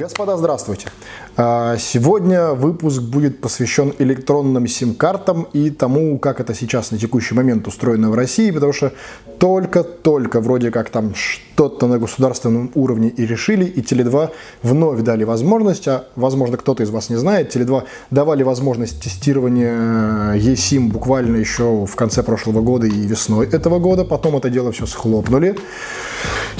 Господа, здравствуйте! А, сегодня выпуск будет посвящен электронным сим-картам и тому, как это сейчас на текущий момент устроено в России, потому что только-только вроде как там что-то на государственном уровне и решили, и Теле2 вновь дали возможность, а возможно кто-то из вас не знает, Теле2 давали возможность тестирования eSIM буквально еще в конце прошлого года и весной этого года, потом это дело все схлопнули.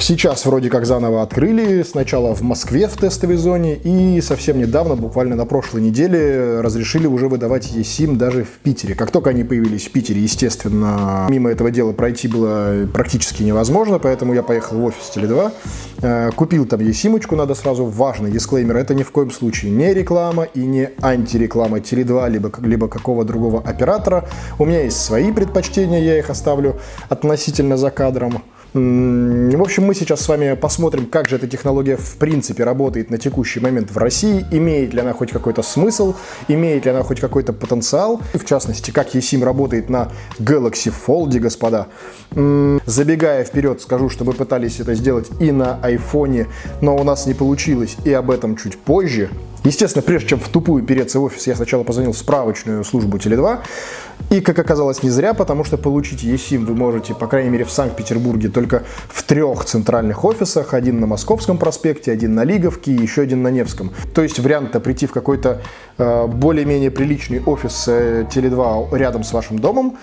Сейчас вроде как заново открыли, сначала в Москве в тестовой зоне, и совсем недавно, буквально на прошлой неделе, разрешили уже выдавать eSIM даже в Питере. Как только они появились в Питере, естественно, мимо этого дела пройти было практически невозможно, поэтому я поехал в офис Теле2, э, купил там eSIM-очку, надо сразу, важный дисклеймер, это ни в коем случае не реклама и не антиреклама Теле2, либо, либо какого другого оператора. У меня есть свои предпочтения, я их оставлю относительно за кадром. В общем, мы сейчас с вами посмотрим, как же эта технология в принципе работает на текущий момент в России, имеет ли она хоть какой-то смысл, имеет ли она хоть какой-то потенциал, в частности, как eSIM работает на Galaxy Fold, господа. Забегая вперед, скажу, что мы пытались это сделать и на iPhone, но у нас не получилось, и об этом чуть позже. Естественно, прежде чем в тупую переться в офис, я сначала позвонил в справочную службу Теле2. И, как оказалось, не зря, потому что получить eSIM вы можете, по крайней мере, в Санкт-Петербурге только в трех центральных офисах. Один на Московском проспекте, один на Лиговке и еще один на Невском. То есть вариант прийти в какой-то э, более-менее приличный офис э, Теле2 рядом с вашим домом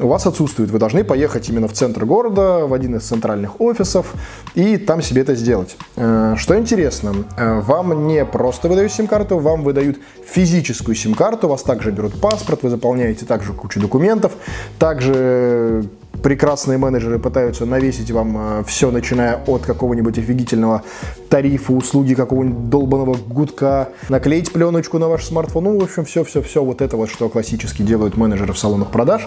у вас отсутствует. Вы должны поехать именно в центр города, в один из центральных офисов и там себе это сделать. Э, что интересно, э, вам не просто выдают сим-карту, вам выдают физическую сим-карту, вас также берут паспорт, вы заполняете также кучу документов, также прекрасные менеджеры пытаются навесить вам э, все, начиная от какого-нибудь офигительного тарифа, услуги какого-нибудь долбанного гудка, наклеить пленочку на ваш смартфон, ну, в общем, все-все-все вот это вот, что классически делают менеджеры в салонах продаж.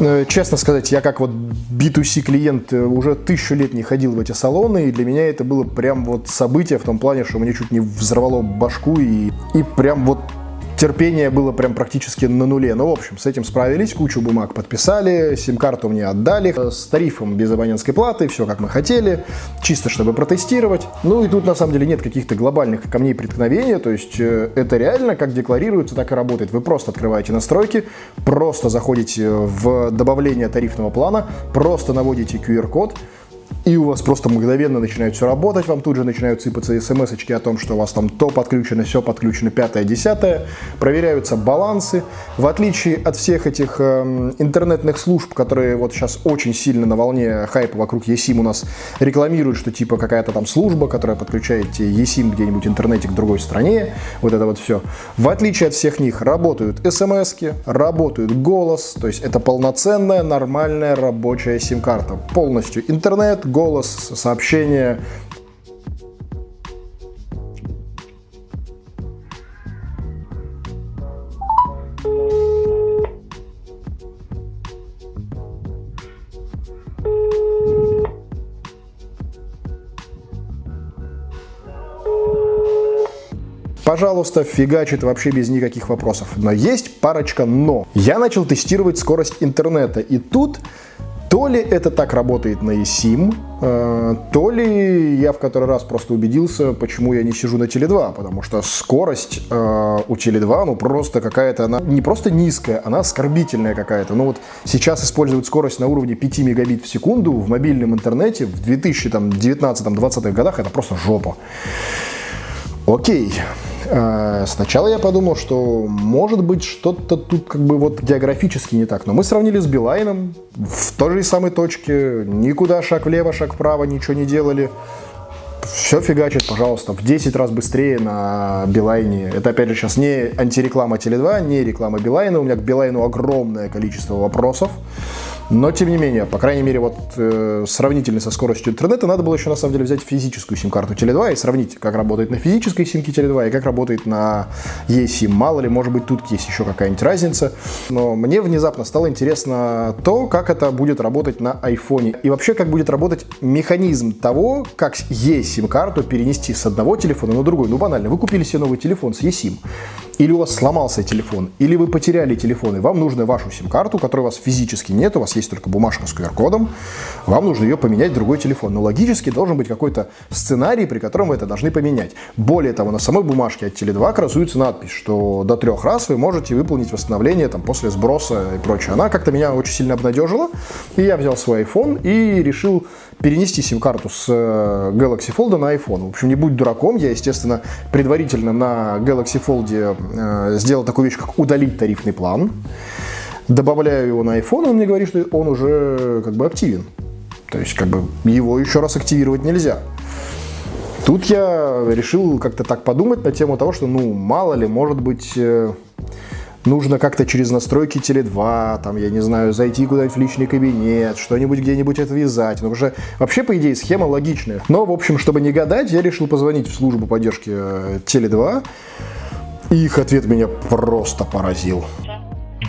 Э, честно сказать, я как вот B2C клиент э, уже тысячу лет не ходил в эти салоны, и для меня это было прям вот событие в том плане, что мне чуть не взорвало башку, и, и прям вот терпение было прям практически на нуле. Ну, в общем, с этим справились, кучу бумаг подписали, сим-карту мне отдали, с тарифом без абонентской платы, все как мы хотели, чисто чтобы протестировать. Ну и тут на самом деле нет каких-то глобальных камней преткновения, то есть э, это реально как декларируется, так и работает. Вы просто открываете настройки, просто заходите в добавление тарифного плана, просто наводите QR-код, и у вас просто мгновенно начинает все работать, вам тут же начинают сыпаться смс о том, что у вас там то подключено, все подключено, пятое, десятое, проверяются балансы. В отличие от всех этих э, интернетных служб, которые вот сейчас очень сильно на волне хайпа вокруг eSIM у нас рекламируют, что типа какая-то там служба, которая подключает eSIM где-нибудь интернете к другой стране, вот это вот все. В отличие от всех них работают смс работают голос, то есть это полноценная, нормальная рабочая сим-карта. Полностью интернет, голос, сообщение. Пожалуйста, фигачит вообще без никаких вопросов. Но есть парочка но. Я начал тестировать скорость интернета, и тут то ли это так работает на eSIM, э, то ли я в который раз просто убедился, почему я не сижу на Теле2, потому что скорость э, у Теле2, ну просто какая-то, она не просто низкая, она оскорбительная какая-то. Ну вот сейчас использовать скорость на уровне 5 мегабит в секунду в мобильном интернете в 2019-2020 годах это просто жопа. Окей. Э, сначала я подумал, что может быть что-то тут как бы вот географически не так. Но мы сравнили с Билайном в той же самой точке. Никуда шаг влево, шаг вправо, ничего не делали. Все фигачит, пожалуйста, в 10 раз быстрее на Билайне. Это, опять же, сейчас не антиреклама Теле2, не реклама Билайна. У меня к Билайну огромное количество вопросов. Но, тем не менее, по крайней мере, вот э, сравнительно со скоростью интернета, надо было еще, на самом деле, взять физическую сим-карту Теле2 и сравнить, как работает на физической симке Теле2 и как работает на eSIM. Мало ли, может быть, тут есть еще какая-нибудь разница. Но мне внезапно стало интересно то, как это будет работать на iPhone. И вообще, как будет работать механизм того, как eSIM-карту перенести с одного телефона на другой. Ну, банально, вы купили себе новый телефон с eSIM. Или у вас сломался телефон, или вы потеряли телефон, и вам нужно вашу сим-карту, которой у вас физически нет, у вас есть только бумажка с QR-кодом, вам нужно ее поменять в другой телефон. Но логически должен быть какой-то сценарий, при котором вы это должны поменять. Более того, на самой бумажке от Теле2 красуется надпись, что до трех раз вы можете выполнить восстановление там, после сброса и прочее. Она как-то меня очень сильно обнадежила, и я взял свой iPhone и решил перенести сим-карту с э, Galaxy Fold на iPhone. В общем, не будь дураком, я, естественно, предварительно на Galaxy Fold сделал такую вещь, как удалить тарифный план. Добавляю его на iPhone, он мне говорит, что он уже как бы активен. То есть, как бы, его еще раз активировать нельзя. Тут я решил как-то так подумать на тему того, что, ну, мало ли, может быть, э, нужно как-то через настройки Теле2, там, я не знаю, зайти куда-нибудь в личный кабинет, что-нибудь где-нибудь отвязать. Ну, уже вообще, по идее, схема логичная. Но, в общем, чтобы не гадать, я решил позвонить в службу поддержки э, Теле2. И их ответ меня просто поразил.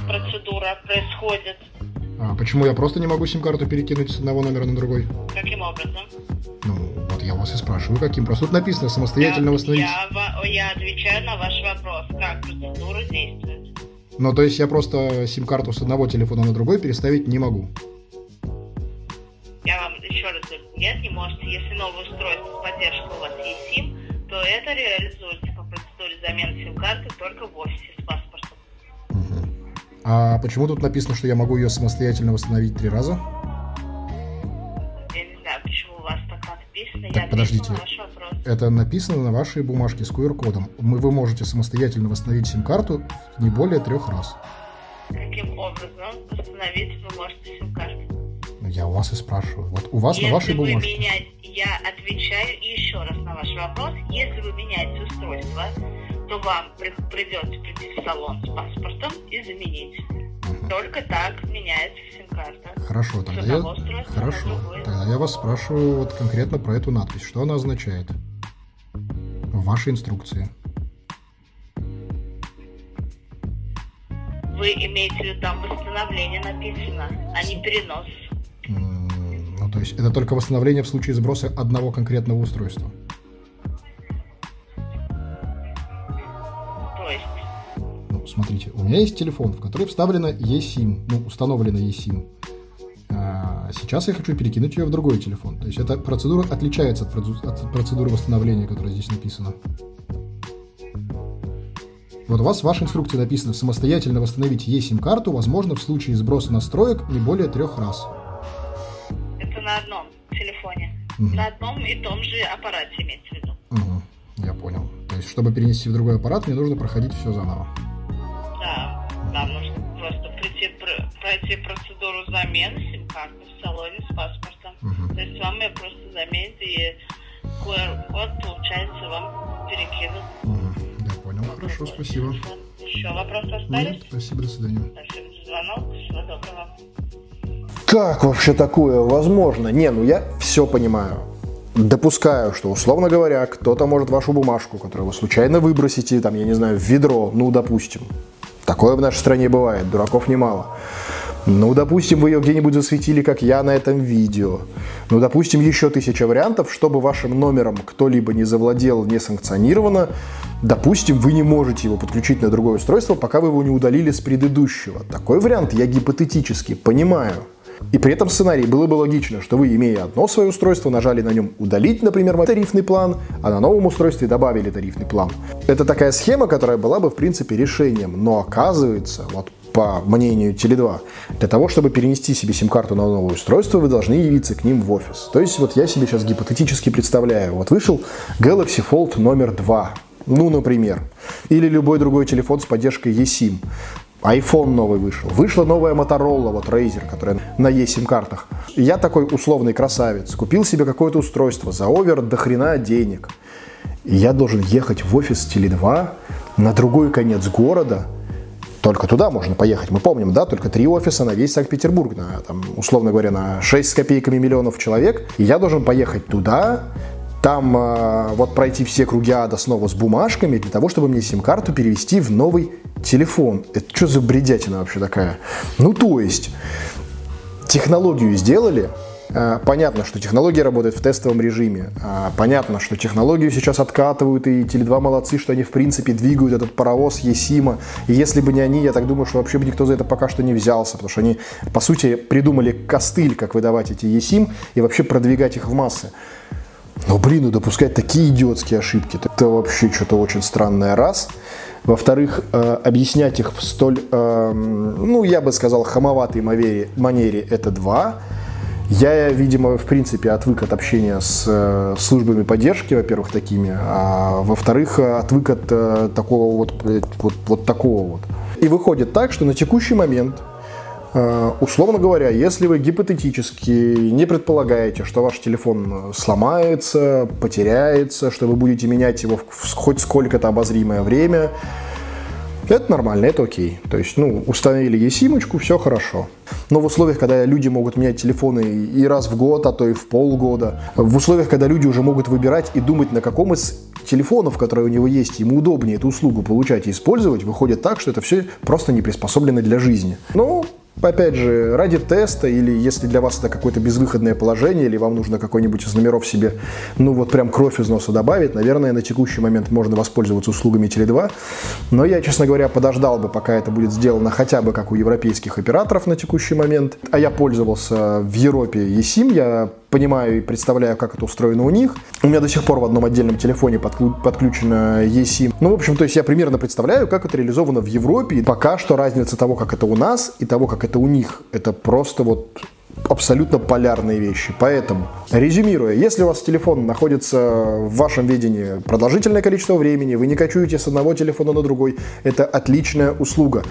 Процедура происходит. А почему я просто не могу сим-карту перекинуть с одного номера на другой? Каким образом? Ну, вот я вас и спрашиваю, каким. Просто тут написано самостоятельно я, восстановить. Я, я отвечаю на ваш вопрос, как процедура действует. Ну, то есть я просто сим-карту с одного телефона на другой переставить не могу. Я вам еще раз говорю, нет, не можете. Если новое устройство с поддержкой у вас есть сим, то это реализуется замены сим-карты только в офисе с паспортом. Угу. А почему тут написано, что я могу ее самостоятельно восстановить три раза? Я не знаю, почему у вас так написано. Так, я подождите. на ваш вопрос. Это написано на вашей бумажке с QR-кодом. Вы можете самостоятельно восстановить сим-карту не более трех раз. Каким образом восстановить вы можете сим-карту? Ну, я у вас и спрашиваю. Вот у вас если на вашей вы бумажке. меняете, я отвечаю еще раз на ваш вопрос. Если вы меняете устройство, то вам при- придется прийти в салон с паспортом и заменить. Только так меняется сим-карта. Хорошо, тогда я... Хорошо. Тогда я вас спрашиваю вот конкретно про эту надпись. Что она означает? В вашей инструкции. Вы имеете в виду там восстановление написано, а не перенос. Ну, то есть это только восстановление в случае сброса одного конкретного устройства. Смотрите, у меня есть телефон, в который вставлена eSIM, ну, установлена eSIM. А, Сейчас я хочу перекинуть ее в другой телефон. То есть эта процедура отличается от процедуры восстановления, которая здесь написана. Вот у вас в вашей инструкции написано «Самостоятельно восстановить eSIM-карту возможно в случае сброса настроек не более трех раз». это на одном телефоне. Мгм. На одном и том же аппарате имеется в виду. Мгм, я понял. То есть, чтобы перенести в другой аппарат, мне нужно проходить все заново. Да, нам нужно просто прийти, пр- пройти процедуру замены сим-карты в салоне с паспортом. Мгм. То есть вам ее просто заменят и QR-код, получается, вам перекинут. Мгм, Я понял. Хорошо, спасибо. Еще вопросы Нет, остались? спасибо, до свидания. Спасибо за звонок. Всего доброго. Как вообще такое возможно? Не, ну я все понимаю. Допускаю, что, условно говоря, кто-то может вашу бумажку, которую вы случайно выбросите, там, я не знаю, в ведро, ну, допустим. Такое в нашей стране бывает, дураков немало. Ну, допустим, вы ее где-нибудь засветили, как я на этом видео. Ну, допустим, еще тысяча вариантов, чтобы вашим номером кто-либо не завладел несанкционированно. Допустим, вы не можете его подключить на другое устройство, пока вы его не удалили с предыдущего. Такой вариант я гипотетически понимаю. И при этом сценарии было бы логично, что вы, имея одно свое устройство, нажали на нем «удалить», например, тарифный план, а на новом устройстве добавили тарифный план. Это такая схема, которая была бы, в принципе, решением. Но оказывается, вот по мнению Теле2, для того, чтобы перенести себе сим-карту на новое устройство, вы должны явиться к ним в офис. То есть вот я себе сейчас гипотетически представляю, вот вышел Galaxy Fold номер 2, ну, например, или любой другой телефон с поддержкой eSIM. iPhone новый вышел. Вышла новая Motorola, вот Razer, которая на eSIM картах. И я такой условный красавец. Купил себе какое-то устройство за овер до хрена денег. И я должен ехать в офис Теле2 на другой конец города. Только туда можно поехать. Мы помним, да, только три офиса на весь Санкт-Петербург, на, там, условно говоря, на 6 с копейками миллионов человек. И я должен поехать туда, там э, вот пройти все круги ада снова с бумажками для того, чтобы мне сим-карту перевести в новый телефон. Это что за бредятина вообще такая? Ну, то есть, технологию сделали, Э, понятно, что технология работает в тестовом режиме. Э, понятно, что технологию сейчас откатывают, и Теле2 молодцы, что они в принципе двигают этот паровоз Есима. И если бы не они, я так думаю, что вообще бы никто за это пока что не взялся, потому что они, по сути, придумали костыль, как выдавать эти Есим и вообще продвигать их в массы. Но, блин, ну допускать такие идиотские ошибки, это вообще что-то очень странное, раз. Во-вторых, э, объяснять их в столь, э, ну, я бы сказал, хамоватой манере, манере это два. Я, видимо, в принципе отвык от общения с э, службами поддержки, во-первых, такими, а во-вторых, отвык от э, такого вот, вот, вот такого вот. И выходит так, что на текущий момент Э, условно говоря, если вы гипотетически не предполагаете, что ваш телефон сломается, потеряется, что вы будете менять его в хоть сколько-то обозримое время, это нормально, это окей. То есть, ну, установили eSIM-очку, все хорошо. Но в условиях, когда люди могут менять телефоны и раз в год, а то и в полгода, в условиях, когда люди уже могут выбирать и думать, на каком из телефонов, которые у него есть, ему удобнее эту услугу получать и использовать, выходит так, что это все просто не приспособлено для жизни. Ну, Опять же, ради теста, или если для вас это какое-то безвыходное положение, или вам нужно какой-нибудь из номеров себе, ну вот прям кровь из носа добавить, наверное, на текущий момент можно воспользоваться услугами Теле2. Но я, честно говоря, подождал бы, пока это будет сделано хотя бы как у европейских операторов на текущий момент. А я пользовался в Европе eSIM, я понимаю и представляю, как это устроено у них. У меня до сих пор в одном отдельном телефоне подключена eSIM. Ну, в общем, то есть я примерно представляю, как это реализовано в Европе. Пока что разница того, как это у нас, и того, как это у них, это просто вот абсолютно полярные вещи. Поэтому, резюмируя, если у вас телефон находится в вашем видении продолжительное количество времени, вы не кочуете с одного телефона на другой, это отличная услуга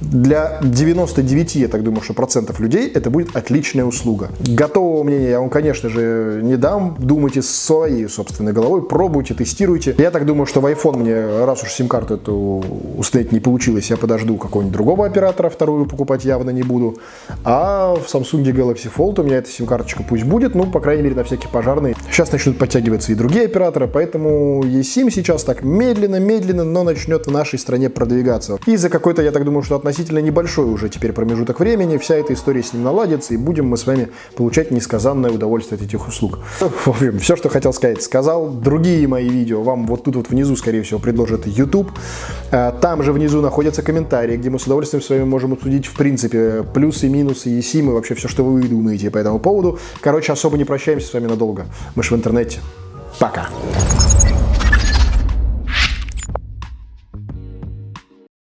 для 99, я так думаю, что процентов людей это будет отличная услуга. Готового мнения я вам, конечно же, не дам. Думайте своей собственной головой, пробуйте, тестируйте. Я так думаю, что в iPhone мне, раз уж сим-карту эту установить не получилось, я подожду какого-нибудь другого оператора, вторую покупать явно не буду. А в Samsung Galaxy Fold у меня эта сим-карточка пусть будет, ну, по крайней мере, на всякий пожарный. Сейчас начнут подтягиваться и другие операторы, поэтому eSIM сейчас так медленно-медленно, но начнет в нашей стране продвигаться. И за какой-то, я так думаю, что относительно небольшой уже теперь промежуток времени вся эта история с ним наладится, и будем мы с вами получать несказанное удовольствие от этих услуг. В общем, все, что хотел сказать, сказал. Другие мои видео вам вот тут вот внизу, скорее всего, предложит YouTube. А, там же внизу находятся комментарии, где мы с удовольствием с вами можем обсудить, в принципе, плюсы, минусы, есимы, вообще все, что вы думаете по этому поводу. Короче, особо не прощаемся с вами надолго. Мы же в интернете. Пока.